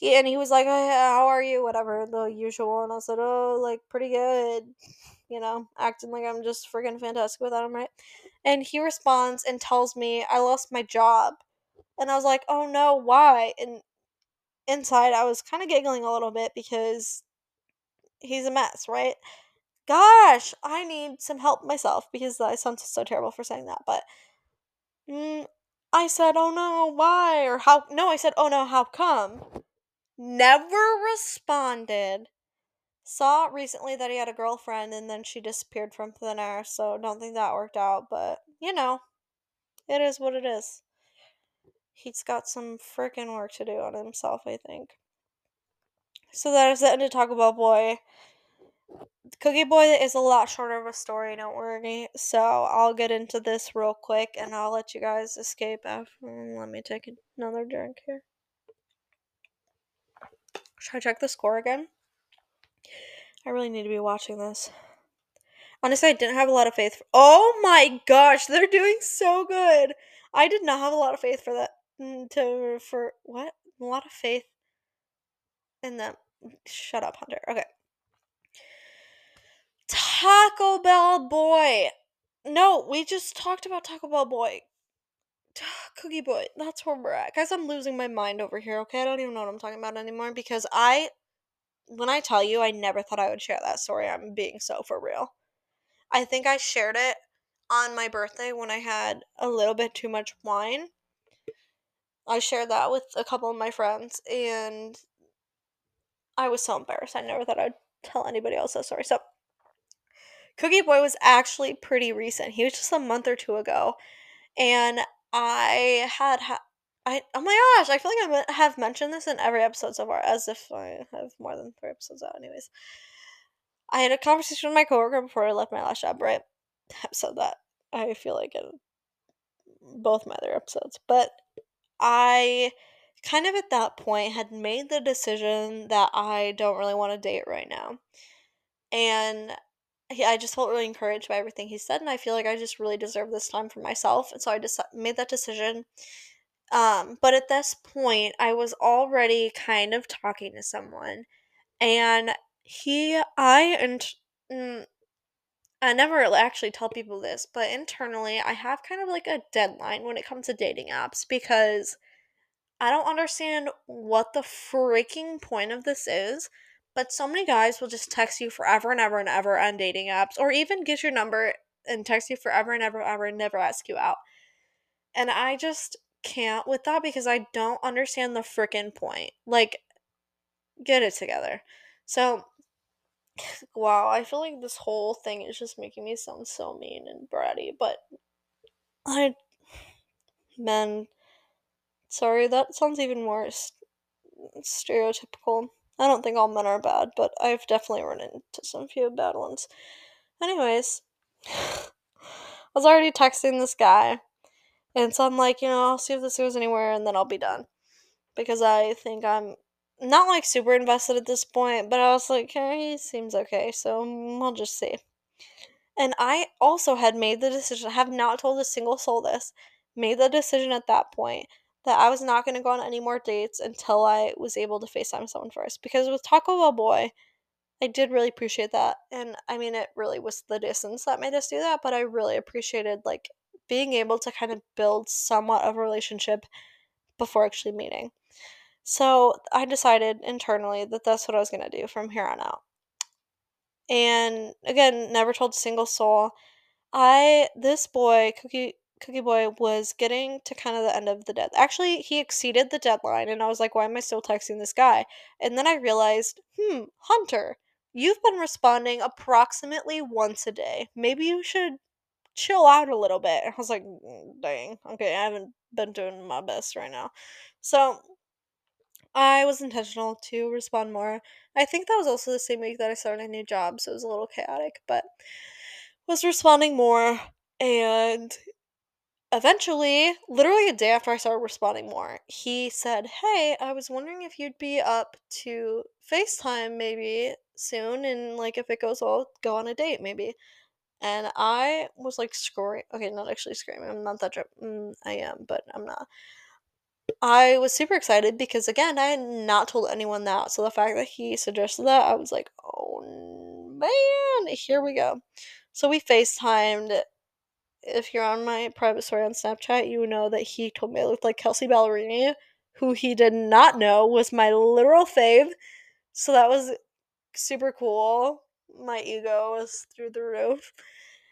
he and he was like, oh, "How are you?" Whatever the usual, and I said, "Oh, like pretty good," you know, acting like I'm just freaking fantastic without him, right? And he responds and tells me I lost my job, and I was like, "Oh no, why?" And inside, I was kind of giggling a little bit because he's a mess, right? Gosh, I need some help myself because I sound so terrible for saying that, but. Mm, I said, "Oh no, why?" or "How?" No, I said, "Oh no, how come?" never responded. Saw recently that he had a girlfriend and then she disappeared from thin air, so don't think that worked out, but you know, it is what it is. He's got some freaking work to do on himself, I think. So that is the end of Taco Bell Boy. Cookie Boy is a lot shorter of a story, don't worry. So I'll get into this real quick and I'll let you guys escape after. Let me take another drink here. Should I check the score again? I really need to be watching this. Honestly, I didn't have a lot of faith. For- oh my gosh, they're doing so good. I did not have a lot of faith for that. Mm, to for what? A lot of faith in them. Shut up, Hunter. Okay. Taco Bell Boy. No, we just talked about Taco Bell Boy. Cookie Boy. That's where we're at. Guys, I'm losing my mind over here, okay? I don't even know what I'm talking about anymore because I when I tell you I never thought I would share that story, I'm being so for real. I think I shared it on my birthday when I had a little bit too much wine. I shared that with a couple of my friends and I was so embarrassed. I never thought I'd tell anybody else that story. So Cookie Boy was actually pretty recent. He was just a month or two ago. And I had ha- I oh my gosh, I feel like I have mentioned this in every episode so far, as if I have more than three episodes out. Anyways, I had a conversation with my coworker before I left my last job. Right, I've said that I feel like in both my other episodes, but I kind of at that point had made the decision that I don't really want to date right now, and I just felt really encouraged by everything he said, and I feel like I just really deserve this time for myself, and so I just made that decision. Um, but at this point, I was already kind of talking to someone, and he, I, and mm, I never actually tell people this, but internally, I have kind of like a deadline when it comes to dating apps because I don't understand what the freaking point of this is. But so many guys will just text you forever and ever and ever on dating apps, or even get your number and text you forever and ever and ever and never ask you out. And I just can't with that because I don't understand the freaking point. Like, get it together. So, wow, I feel like this whole thing is just making me sound so mean and bratty, but I. Men. Sorry, that sounds even more stereotypical. I don't think all men are bad, but I've definitely run into some few bad ones. Anyways, I was already texting this guy, and so I'm like, you know, I'll see if this goes anywhere and then I'll be done. Because I think I'm not like super invested at this point, but I was like, hey, he seems okay, so mm, we'll just see. And I also had made the decision, I have not told a single soul this, made the decision at that point that I was not going to go on any more dates until I was able to FaceTime someone first. Because with Taco Bell Boy, I did really appreciate that. And I mean, it really was the distance that made us do that, but I really appreciated like being able to kind of build somewhat of a relationship before actually meeting. So I decided internally that that's what I was going to do from here on out. And again, never told a single soul. I, this boy, Cookie, Cookie Boy was getting to kind of the end of the dead. Actually, he exceeded the deadline, and I was like, why am I still texting this guy? And then I realized, hmm, Hunter, you've been responding approximately once a day. Maybe you should chill out a little bit. I was like, "Mm, dang, okay, I haven't been doing my best right now. So I was intentional to respond more. I think that was also the same week that I started a new job, so it was a little chaotic, but was responding more and eventually, literally a day after I started responding more, he said, Hey, I was wondering if you'd be up to FaceTime maybe soon, and like if it goes well, go on a date maybe. And I was like screaming. Okay, not actually screaming. I'm not that drunk. Mm, I am, but I'm not. I was super excited because again, I had not told anyone that. So the fact that he suggested that, I was like, oh man, here we go. So we FaceTimed if you're on my private story on Snapchat, you know that he told me I looked like Kelsea Ballerini, who he did not know was my literal fave. So that was super cool. My ego was through the roof.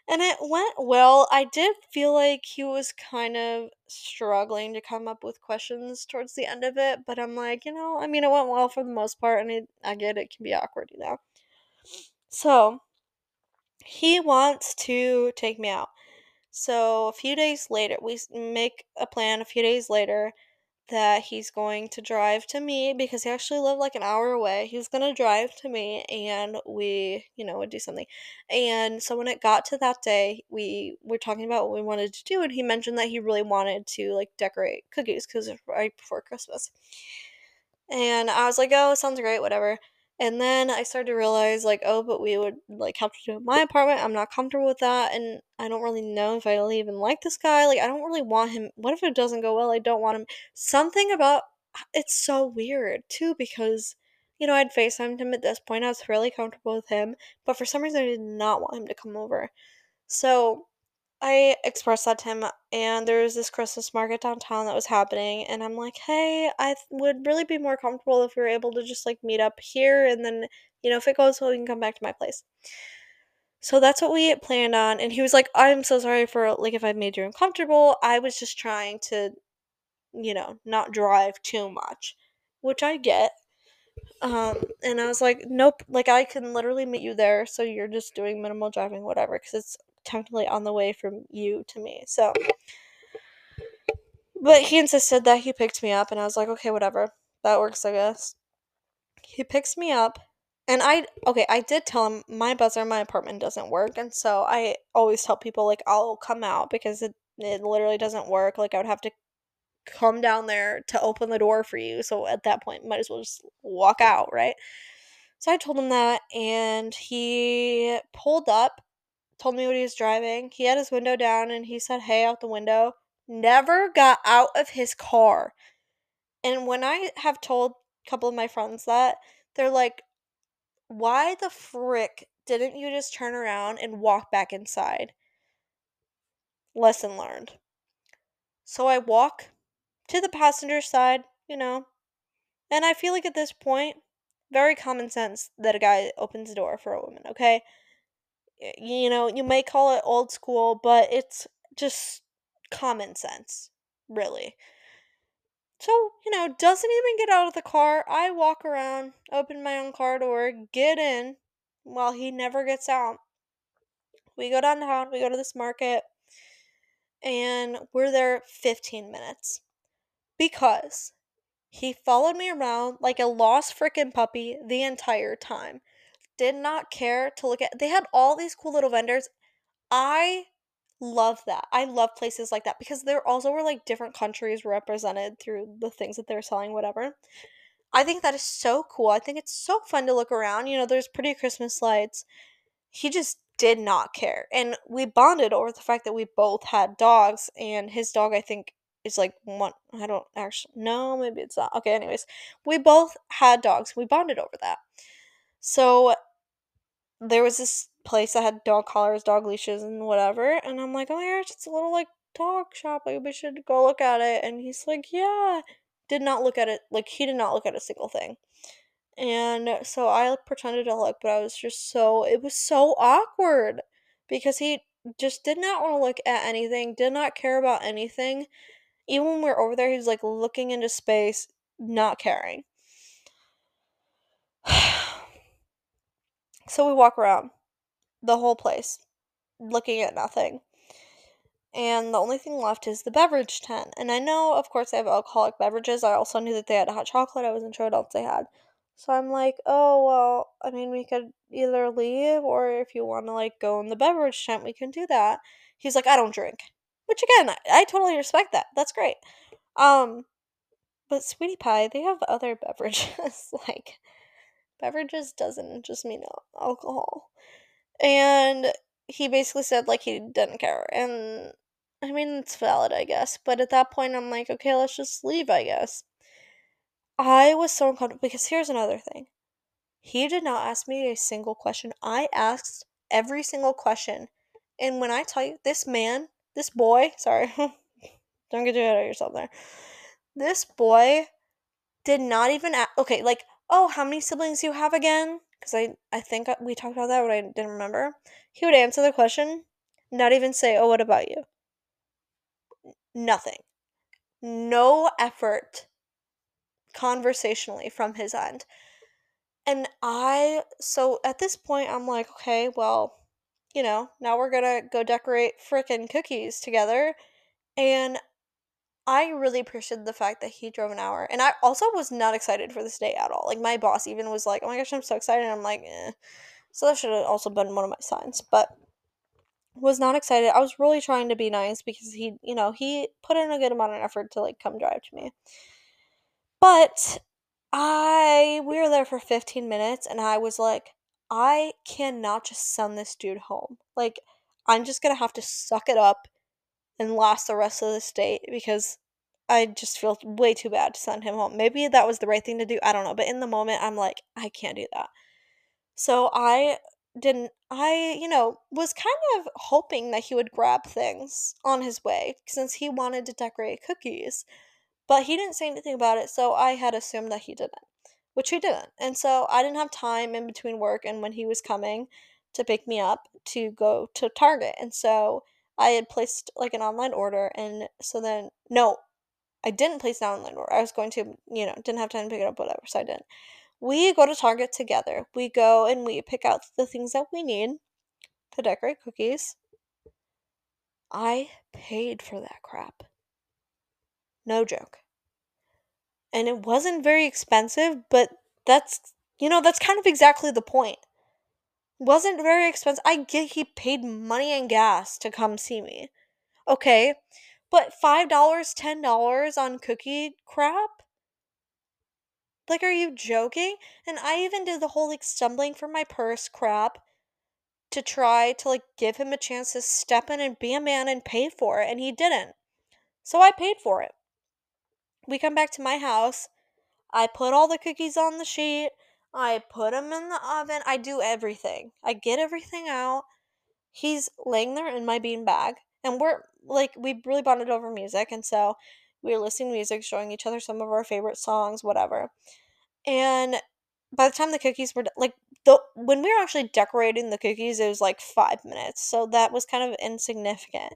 And it went well. I did feel like he was kind of struggling to come up with questions towards the end of it, but I'm like, you know, I mean, it went well for the most part, and it, I get it can be awkward, you know. So, he wants to take me out. So a few days later, we make a plan a few days later that he's going to drive to me because he actually lived like an hour away. He was going to drive to me and we, you know, would do something. And so when it got to that day, we were talking about what we wanted to do and he mentioned that he really wanted to like decorate cookies cuz right before Christmas. And I was like, "Oh, sounds great, whatever." And then I started to realize, like, oh, but we would like have to do it in my apartment. I'm not comfortable with that, and I don't really know if I even like this guy. Like, I don't really want him. What if it doesn't go well? I don't want him. Something about it's so weird too because you know I'd FaceTimed him at this point. I was really comfortable with him, but for some reason I did not want him to come over. So I expressed that to him, and there was this Christmas market downtown that was happening, and I'm like, hey, I th- would really be more comfortable if we were able to just like meet up here, and then, you know, if it goes well, we can come back to my place. So that's what we planned on, and he was like, I'm so sorry for like if I made you uncomfortable. I was just trying to, you know, not drive too much, which I get. Um, and I was like, nope, like I can literally meet you there, so you're just doing minimal driving, whatever, because it's technically on the way from you to me. So, but he insisted that he picked me up, and I was like, okay, whatever, that works, I guess. He picks me up, and I, okay, I did tell him my buzzer in my apartment doesn't work, and so I always tell people, like, I'll come out because it, it literally doesn't work. Like, I would have to come down there to open the door for you, so at that point, might as well just walk out, right? So I told him that, and he pulled up, told me what he was driving. He had his window down, and he said, Hey, out the window. Never got out of his car. And when I have told a couple of my friends that, they're like, why the frick didn't you just turn around and walk back inside? Lesson learned. So I walk to the passenger side, you know, and I feel like at this point, very common sense that a guy opens the door for a woman, okay? You know, you may call it old school, but it's just common sense, really. So, you know, doesn't even get out of the car. I walk around, open my own car door, get in while he never gets out. We go downtown, we go to this market, and we're there 15 minutes because he followed me around like a lost freaking puppy the entire time. Did not care to look at. They had all these cool little vendors. I love that. I love places like that because there also were like different countries represented through the things that they're selling, whatever. I think that is so cool. I think it's so fun to look around. You know, there's pretty Christmas lights. He just did not care. And we bonded over the fact that we both had dogs, and his dog, I think, is like one. I don't actually. No, maybe it's not. Okay, anyways, we both had dogs. We bonded over that. So there was this place that had dog collars, dog leashes, and whatever. And I'm like, oh my gosh, it's a little like dog shop. Like, we should go look at it. And he's like, yeah. Did not look at it. Like, he did not look at a single thing. And so I pretended to look, but I was just so, it was so awkward because he just did not want to look at anything, did not care about anything. Even when we were over there, he was like looking into space, not caring. So we walk around the whole place, looking at nothing. And the only thing left is the beverage tent. And I know, of course, they have alcoholic beverages. I also knew that they had hot chocolate. I wasn't sure what else they had. So I'm like, oh, well, I mean, we could either leave or if you want to, like, go in the beverage tent, we can do that. He's like, I don't drink. Which, again, I, I totally respect that. That's great. Um, but Sweetie Pie, they have other beverages. like, beverages doesn't just mean alcohol. And he basically said, like, he didn't care. And I mean, it's valid, I guess. But at that point, I'm like, okay, let's just leave, I guess. I was so uncomfortable because here's another thing. He did not ask me a single question. I asked every single question. And when I tell you, this man, this boy, sorry, don't get too ahead of yourself there. This boy did not even ask, okay, like, oh, how many siblings do you have again? Because I, I think uh, we talked about that, but I didn't remember. He would answer the question, not even say, oh, what about you? Nothing. No effort conversationally from his end. And I, so at this point, I'm like, okay, well, you know, now we're gonna go decorate frickin' cookies together. And I really appreciated the fact that he drove an hour. And I also was not excited for this day at all. Like, my boss even was like, oh my gosh, I'm so excited. And I'm like, eh. So that should have also been one of my signs. But was not excited. I was really trying to be nice because he, you know, he put in a good amount of effort to like come drive to me. But I we were there for 15 minutes and I was like, I cannot just send this dude home. Like, I'm just gonna have to suck it up and lost the rest of the state because I just feel way too bad to send him home. Maybe that was the right thing to do. I don't know. But in the moment, I'm like, I can't do that. So I didn't I, you know, was kind of hoping that he would grab things on his way since he wanted to decorate cookies. But he didn't say anything about it, so I had assumed that he didn't, which he didn't. And so I didn't have time in between work and when he was coming to pick me up to go to Target. And so I had placed like an online order and so then no, I didn't place an online order. I was going to, you know, didn't have time to pick it up, whatever, so I didn't we go to Target together. We go and we pick out the things that we need to decorate cookies. I paid for that crap. No joke. And it wasn't very expensive, but that's, you know, that's kind of exactly the point. Wasn't very expensive. I get he paid money and gas to come see me. Okay. But $5, $10 on cookie crap? Like, are you joking? And I even did the whole like stumbling for my purse crap to try to like give him a chance to step in and be a man and pay for it, and he didn't. So I paid for it. We come back to my house. I put all the cookies on the sheet. I put him in the oven. I do everything. I get everything out. He's laying there in my bean bag, and we're like we really bonded over music, and so we were listening to music, showing each other some of our favorite songs, whatever. And by the time the cookies were like the when we were actually decorating the cookies, it was like five minutes, so that was kind of insignificant.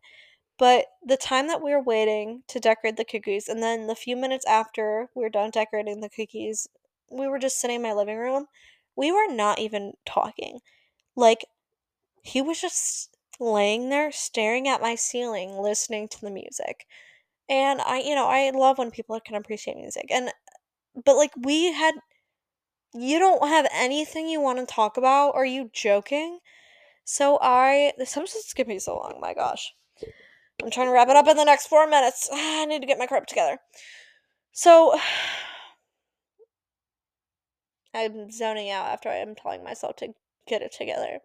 But the time that we were waiting to decorate the cookies, and then the few minutes after we were done decorating the cookies, we were just sitting in my living room. We were not even talking. Like, he was just laying there staring at my ceiling, listening to the music. And I, you know, I love when people can appreciate music. And, but like, we had, you don't have anything you want to talk about? Are you joking? So I, this gonna be so long, my gosh. I'm trying to wrap it up in the next four minutes. I need to get my crap together. So I'm zoning out after I am telling myself to get it together.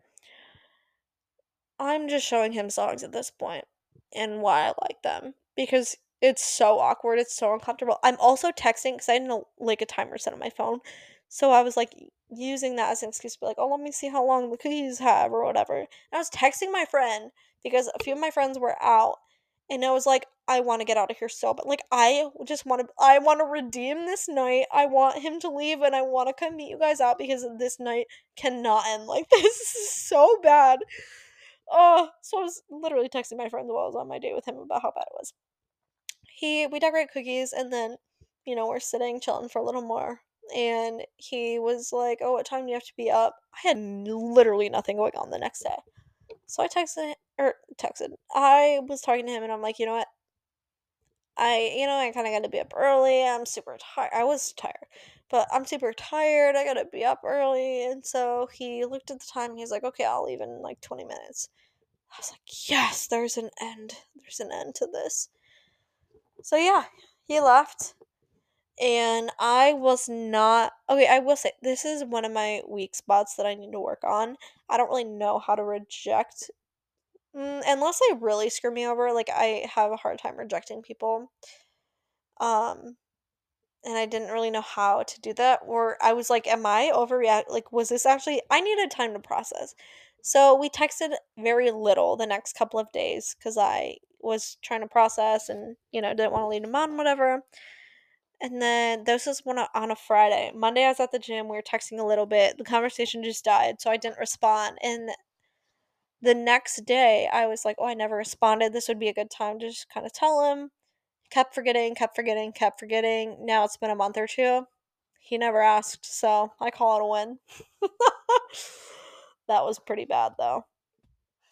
I'm just showing him songs at this point and why I like them because it's so awkward. It's so uncomfortable. I'm also texting because I didn't like a timer set on my phone. So I was like using that as an excuse to be like, oh, let me see how long the cookies have or whatever. And I was texting my friend because a few of my friends were out and I was like, I want to get out of here so but like I just want to I want to redeem this night. I want him to leave and I want to come meet you guys out because this night cannot end like this. This is so bad. Oh, so I was literally texting my friend while I was on my date with him about how bad it was. He we decorate cookies and then, you know, we're sitting chilling for a little more. And he was like, "Oh, what time do you have to be up?" I had literally nothing going on the next day. So I texted or texted. I was talking to him and I'm like, "You know what? I, you know, I kind of got to be up early. I'm super tired. I was tired, but I'm super tired. I got to be up early." And so he looked at the time. He's like, "Okay, I'll leave in like 20 minutes." I was like, "Yes, there's an end. There's an end to this." So yeah, he left. And I was not okay, I will say this is one of my weak spots that I need to work on. I don't really know how to reject mm, unless they really screw me over, like I have a hard time rejecting people. Um and I didn't really know how to do that or I was like am I overreact like was this actually I needed time to process. So we texted very little the next couple of days cuz I was trying to process and you know didn't want to lead him on whatever. And then this was one on a Friday. Monday I was at the gym, we were texting a little bit. The conversation just died, so I didn't respond. And the next day I was like, "Oh, I never responded. This would be a good time to just kind of tell him." Kept forgetting, kept forgetting, kept forgetting. Now it's been a month or two. He never asked, so I call it a win. that was pretty bad though.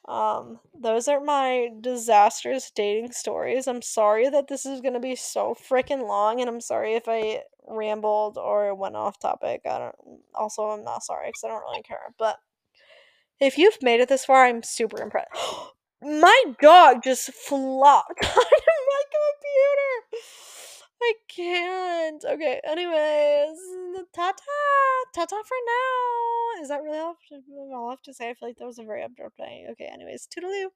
Um, those are my disastrous dating stories. I'm sorry that this is gonna be so freaking long, and I'm sorry if I rambled or went off topic. I don't. Also, I'm not sorry because I don't really care. But if you've made it this far, I'm super impressed. my dog just flopped onto my computer. I can't. Okay. Anyways, ta ta ta ta for now. Is that really all, all I have to say? I feel like that was a very abrupt thing. Okay. Anyways, toodaloo.